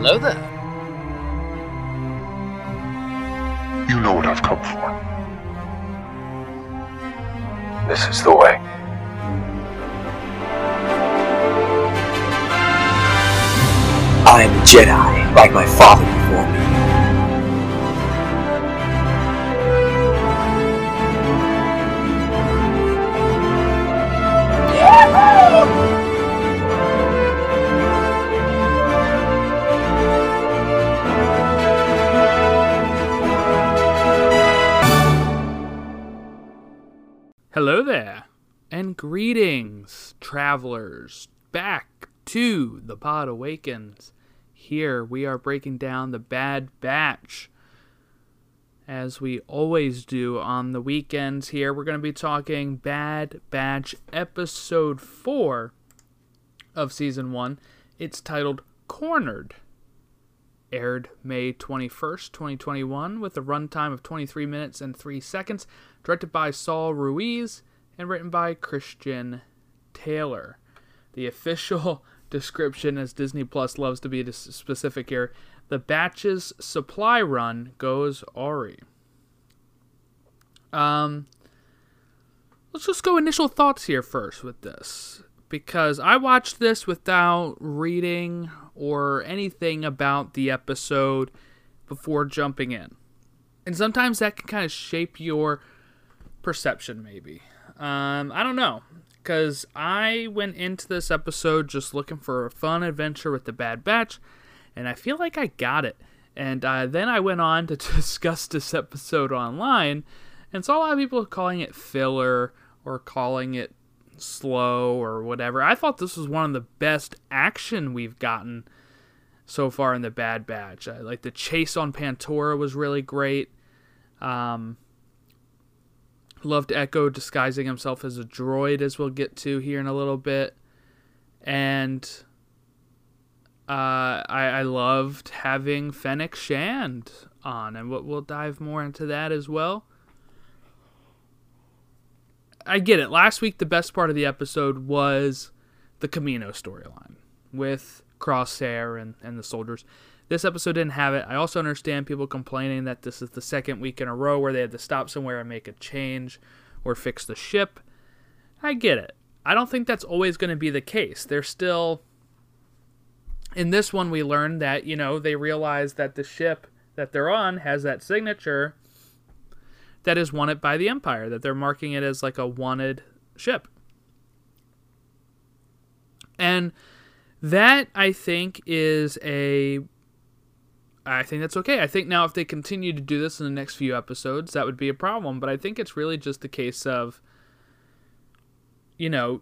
Hello there. You know what I've come for. This is the way. I am a Jedi, like my father before me. Hello there, and greetings, travelers, back to the Pod Awakens. Here we are breaking down the Bad Batch. As we always do on the weekends, here we're going to be talking Bad Batch Episode 4 of Season 1. It's titled Cornered. Aired May 21st, 2021, with a runtime of 23 minutes and 3 seconds directed by Saul Ruiz and written by Christian Taylor. The official description, as Disney Plus loves to be specific here, the batch's supply run goes Ori. Um, let's just go initial thoughts here first with this because I watched this without reading or anything about the episode before jumping in. And sometimes that can kind of shape your perception, maybe. Um, I don't know. Because I went into this episode just looking for a fun adventure with the Bad Batch, and I feel like I got it. And uh, then I went on to discuss this episode online, and saw a lot of people calling it filler or calling it slow or whatever. I thought this was one of the best action we've gotten so far in the Bad Batch. I, like the chase on Pantora was really great. Um, loved Echo disguising himself as a droid, as we'll get to here in a little bit, and uh, I, I loved having Fennec Shand on, and we'll, we'll dive more into that as well. I get it. Last week, the best part of the episode was the Kamino storyline with Crosshair and, and the soldiers. This episode didn't have it. I also understand people complaining that this is the second week in a row where they had to stop somewhere and make a change or fix the ship. I get it. I don't think that's always going to be the case. They're still. In this one, we learned that, you know, they realize that the ship that they're on has that signature that is wanted by the Empire, that they're marking it as like a wanted ship. And that, I think, is a I think that's okay. I think now if they continue to do this in the next few episodes, that would be a problem. But I think it's really just a case of, you know,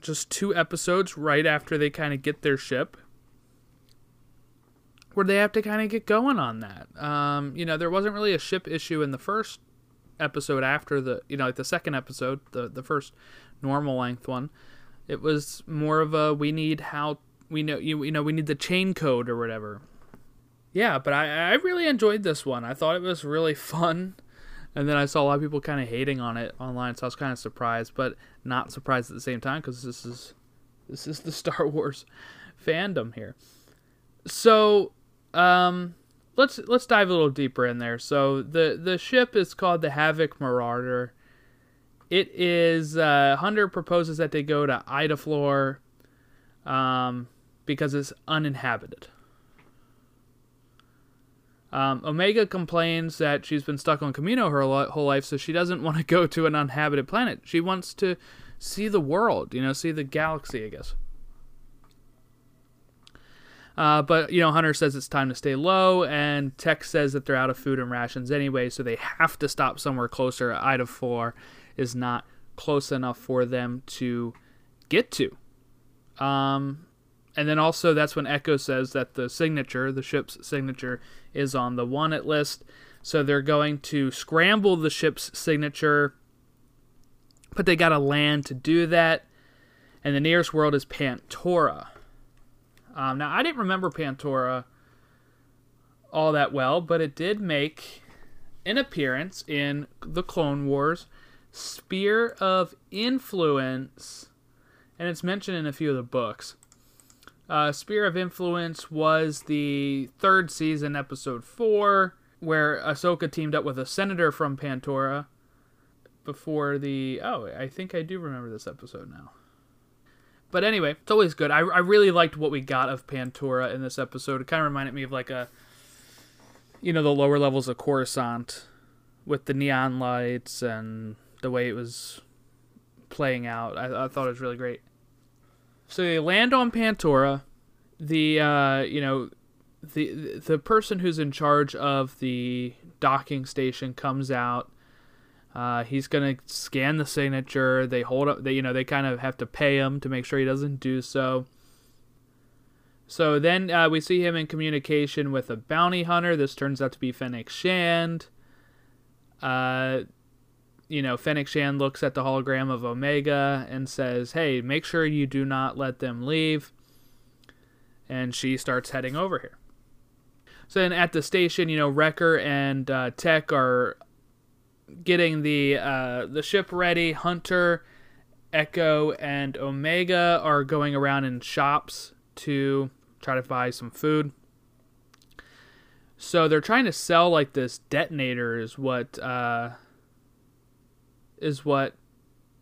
just two episodes right after they kind of get their ship, where they have to kind of get going on that. Um, you know, there wasn't really a ship issue in the first episode after the, you know, like the second episode, the the first normal length one. It was more of a we need how we know you you know we need the chain code or whatever yeah, but I, I really enjoyed this one. I thought it was really fun. And then I saw a lot of people kind of hating on it online, so I was kind of surprised, but not surprised at the same time because this is this is the Star Wars fandom here. So, um, let's let's dive a little deeper in there. So the the ship is called the Havoc Marauder. It is uh, Hunter proposes that they go to Idaflor, um, because it's uninhabited. Um, Omega complains that she's been stuck on Kamino her whole life, so she doesn't want to go to an uninhabited planet. She wants to see the world, you know, see the galaxy, I guess. Uh, but, you know, Hunter says it's time to stay low, and Tech says that they're out of food and rations anyway, so they have to stop somewhere closer. Ida 4 is not close enough for them to get to. Um, and then also that's when Echo says that the signature, the ship's signature, is on the wanted list. So they're going to scramble the ship's signature, but they got to land to do that. And the nearest world is Pantora. Um, now I didn't remember Pantora all that well, but it did make an appearance in the Clone Wars Sphere of Influence, and it's mentioned in a few of the books. Uh, Sphere of Influence was the third season, episode four, where Ahsoka teamed up with a senator from Pantora before the. Oh, I think I do remember this episode now. But anyway, it's always good. I, I really liked what we got of Pantora in this episode. It kind of reminded me of like a, you know, the lower levels of Coruscant with the neon lights and the way it was playing out. I, I thought it was really great. So they land on Pantora. The uh, you know, the the person who's in charge of the docking station comes out. Uh, he's gonna scan the signature. They hold up. They you know they kind of have to pay him to make sure he doesn't do so. So then uh, we see him in communication with a bounty hunter. This turns out to be Fennec Shand. Uh, you know, Fennec Shand looks at the hologram of Omega and says, Hey, make sure you do not let them leave. And she starts heading over here. So then at the station, you know, Wrecker and uh, Tech are getting the uh, the ship ready. Hunter, Echo, and Omega are going around in shops to try to buy some food. So they're trying to sell like this detonator is what uh, is what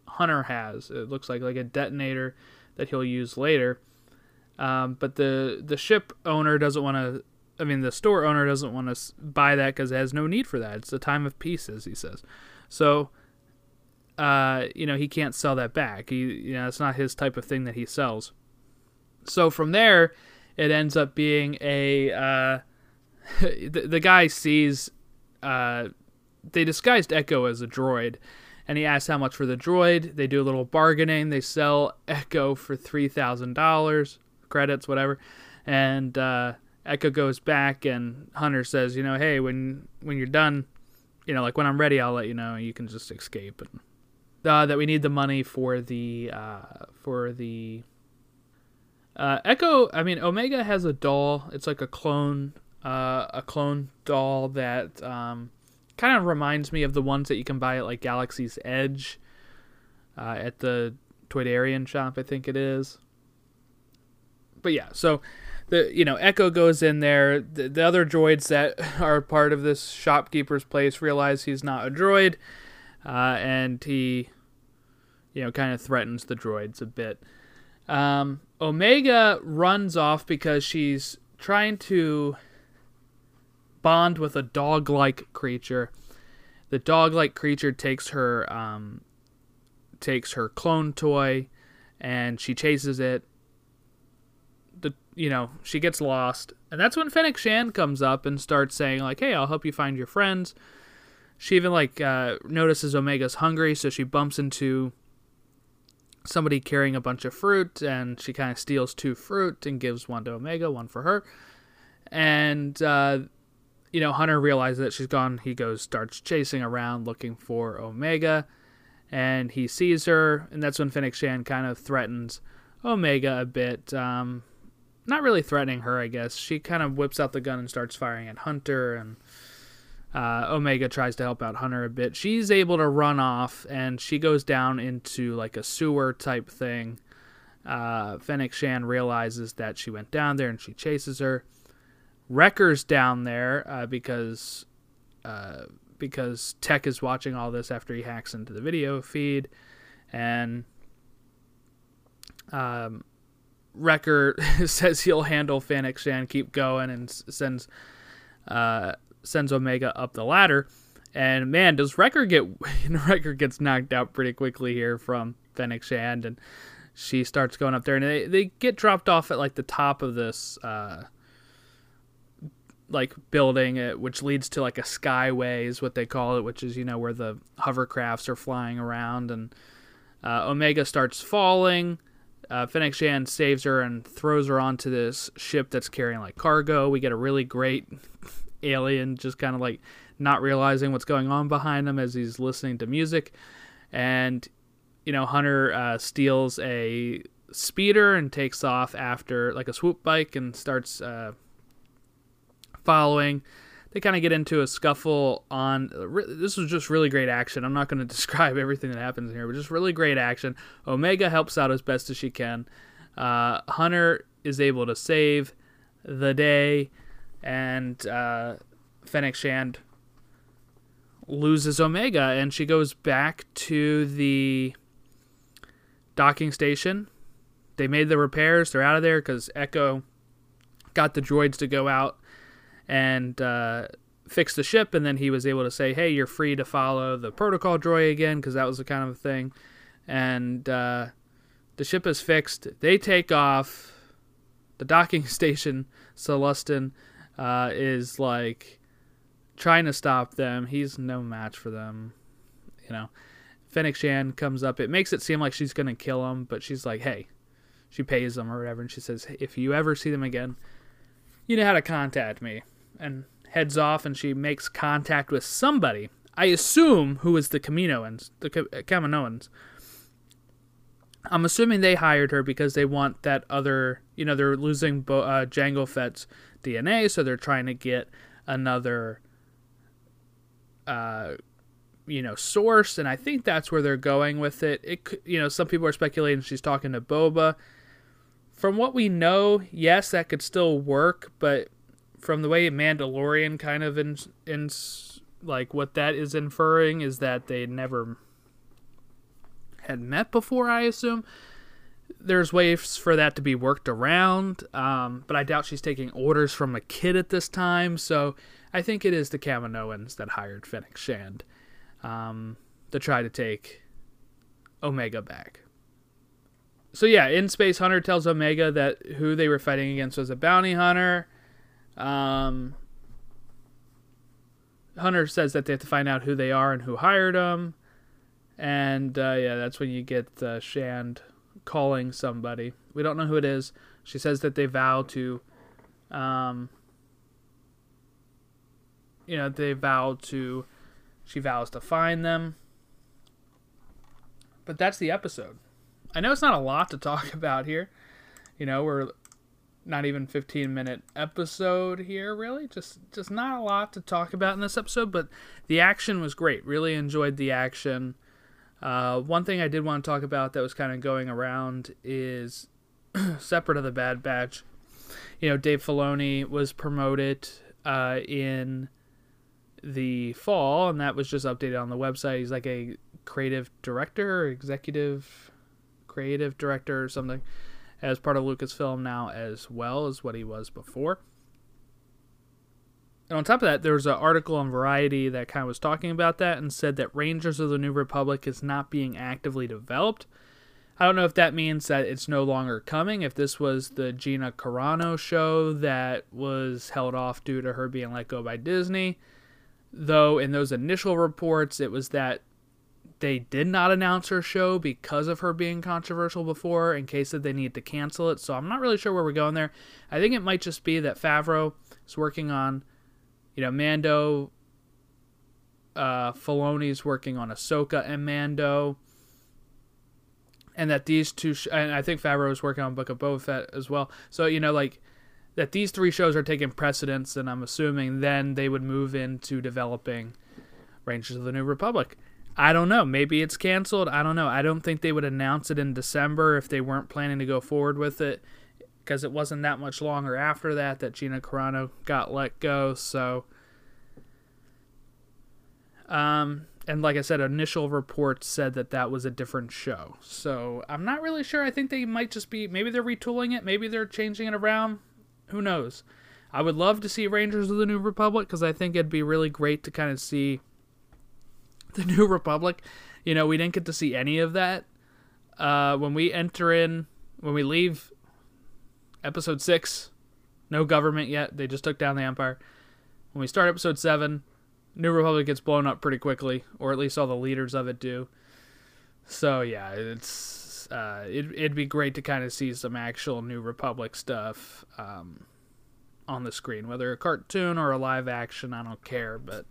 Hunter has. It looks like like a detonator that he'll use later. Um, but the the ship owner doesn't want to. I mean, the store owner doesn't want to buy that because it has no need for that. It's a time of peace, as he says. So, uh, you know, he can't sell that back. He, you know, it's not his type of thing that he sells. So from there, it ends up being a. Uh, the, the guy sees. Uh, they disguised Echo as a droid, and he asks how much for the droid. They do a little bargaining. They sell Echo for three thousand dollars, credits, whatever, and uh, Echo goes back, and Hunter says, "You know, hey, when when you're done, you know, like when I'm ready, I'll let you know. You can just escape." And uh, that we need the money for the uh, for the uh, Echo. I mean, Omega has a doll. It's like a clone, uh, a clone doll that. Um, kind of reminds me of the ones that you can buy at like Galaxy's Edge uh, at the Toydarian shop, I think it is. But yeah, so the you know Echo goes in there. The, the other droids that are part of this shopkeeper's place realize he's not a droid, uh, and he you know kind of threatens the droids a bit. Um, Omega runs off because she's trying to bond with a dog-like creature. The dog-like creature takes her um, takes her clone toy, and she chases it. You know she gets lost, and that's when Fennec Shand comes up and starts saying like, "Hey, I'll help you find your friends." She even like uh, notices Omega's hungry, so she bumps into somebody carrying a bunch of fruit, and she kind of steals two fruit and gives one to Omega, one for her. And uh, you know, Hunter realizes that she's gone. He goes, starts chasing around looking for Omega, and he sees her, and that's when Fennec Shand kind of threatens Omega a bit. Um, not really threatening her, I guess. She kind of whips out the gun and starts firing at Hunter, and uh, Omega tries to help out Hunter a bit. She's able to run off, and she goes down into like a sewer type thing. Uh, Fennec Shand realizes that she went down there, and she chases her. Wrecker's down there uh, because uh, because Tech is watching all this after he hacks into the video feed, and um, Wrecker says he'll handle Fennec Shand, keep going, and sends uh, sends Omega up the ladder. And man, does Wrecker get Wrecker gets knocked out pretty quickly here from Fennec Shand, and she starts going up there, and they they get dropped off at like the top of this. Uh, like building it, which leads to like a skyway is what they call it, which is you know where the hovercrafts are flying around, and uh, Omega starts falling. Uh, Fennec Shand saves her and throws her onto this ship that's carrying like cargo. We get a really great alien just kind of like not realizing what's going on behind him as he's listening to music, and you know Hunter uh, steals a speeder and takes off after like a swoop bike and starts uh, following. They kind of get into a scuffle on. This was just really great action. I'm not going to describe everything that happens here, but just really great action. Omega helps out as best as she can. Uh, Hunter is able to save the day, and uh, Fennec Shand loses Omega, and she goes back to the docking station. They made the repairs. They're out of there because Echo got the droids to go out and uh, fix the ship, and then he was able to say, "Hey, you're free to follow the protocol droid again," because that was the kind of thing. And uh, the ship is fixed. They take off. The docking station, Sullustan, uh, is like trying to stop them. He's no match for them. You know, Fennec Shand comes up. It makes it seem like she's gonna kill him, but she's like, "Hey," she pays them or whatever, and she says, "If you ever see them again, you know how to contact me." And heads off, and she makes contact with somebody. I assume who is the Kaminoans, the Kaminoans. I'm assuming they hired her because they want that other, you know, they're losing Bo- uh, Jango Fett's DNA, so they're trying to get another, uh, you know, source, and I think that's where they're going with it. It, you know, some people are speculating she's talking to Boba. From what we know, yes, that could still work, but from the way Mandalorian kind of in, in like what that is inferring is that they never had met before, I assume. There's ways for that to be worked around, um, but I doubt she's taking orders from a kid at this time. So I think it is the Kaminoans that hired Fennec Shand um, to try to take Omega back. So yeah, in space, Hunter tells Omega that who they were fighting against was a bounty hunter. Um, Hunter says that they have to find out who they are and who hired them. And uh, yeah, that's when you get uh, Shand calling somebody. We don't know who it is. She says that they vow to, um, you know, they vow to, she vows to find them. But that's the episode. I know it's not a lot to talk about here. You know, we're not even 15 minute episode here really just just not a lot to talk about in this episode but the action was great really enjoyed the action uh, one thing I did want to talk about that was kind of going around is separate of the Bad Batch. You know, Dave Filoni was promoted uh, in the fall, and that was just updated on the website. He's like a creative director executive creative director or something as part of Lucasfilm now, as well as what he was before. And on top of that, there was an article on Variety that kind of was talking about that and said that Rangers of the New Republic is not being actively developed. I don't know if that means that it's no longer coming. If this was the Gina Carano show that was held off due to her being let go by Disney, though in those initial reports it was that they did not announce her show because of her being controversial before in case that they need to cancel it. So I'm not really sure where we're going there. I think it might just be that Favreau is working on you know, Mando, uh, Filoni's working on Ahsoka and Mando, and that these two, sh- and I think Favreau is working on Book of Boba Fett as well. So you know, like that these three shows are taking precedence, and I'm assuming then they would move into developing Rangers of the New Republic. I don't know. Maybe it's canceled. I don't know. I don't think they would announce it in December if they weren't planning to go forward with it because it wasn't that much longer after that that Gina Carano got let go. So, um, and like I said, initial reports said that that was a different show. So I'm not really sure. I think they might just be maybe they're retooling it, maybe they're changing it around. Who knows? I would love to see Rangers of the New Republic because I think it'd be really great to kind of see the New Republic. You know, we didn't get to see any of that. Uh, when we enter in, when we leave episode six, no government yet. They just took down the Empire. When we start episode seven, New Republic gets blown up pretty quickly, or at least all the leaders of it do. So yeah, it's uh, it, it'd be great to kind of see some actual New Republic stuff um, on the screen, whether a cartoon or a live action. I don't care, but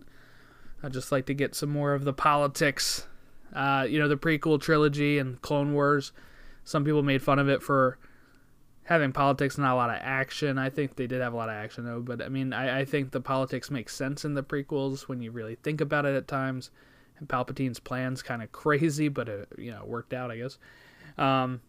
I'd just like to get some more of the politics. Uh, you know, the prequel trilogy and Clone Wars. Some people made fun of it for having politics not a lot of action. I think they did have a lot of action though, but I mean, I, I think the politics make sense in the prequels when you really think about it at times. And Palpatine's plan's kind of crazy, but it you know worked out, I guess. Um,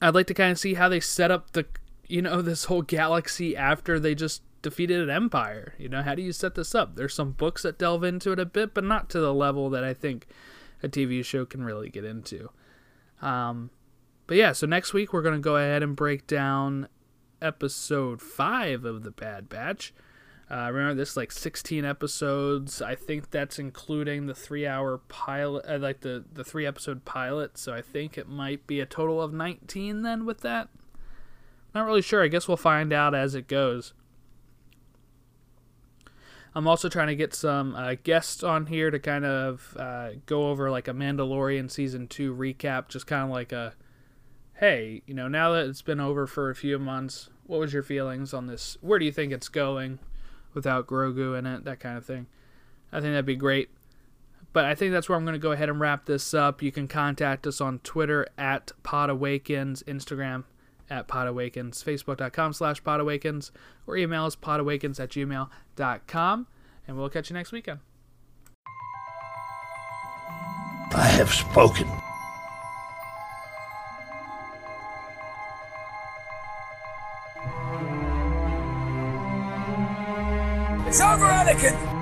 I'd like to kind of see how they set up the you know this whole galaxy after they just defeated an empire. You know, how do you set this up? There's some books that delve into it a bit, but not to the level that I think a TV show can really get into. Um, but yeah, so next week we're going to go ahead and break down episode 5 of The Bad Batch. Uh, remember, this like 16 episodes. I think that's including the three hour pilot, uh, like the, the three episode pilot. So I think it might be a total of 19 then with that. Not really sure. I guess we'll find out as it goes. I'm also trying to get some uh, guests on here to kind of uh, go over like a Mandalorian season two recap, just kind of like a hey, you know, now that it's been over for a few months, what was your feelings on this? Where do you think it's going without Grogu in it? That kind of thing. I think that'd be great. But I think that's where I'm going to go ahead and wrap this up. You can contact us on Twitter at Pod Awakens, Instagram at podawakens, Facebook.com slash podawakens, or email us podawakens at gmail.com. And we'll catch you next weekend. I have spoken. It's over, Anakin!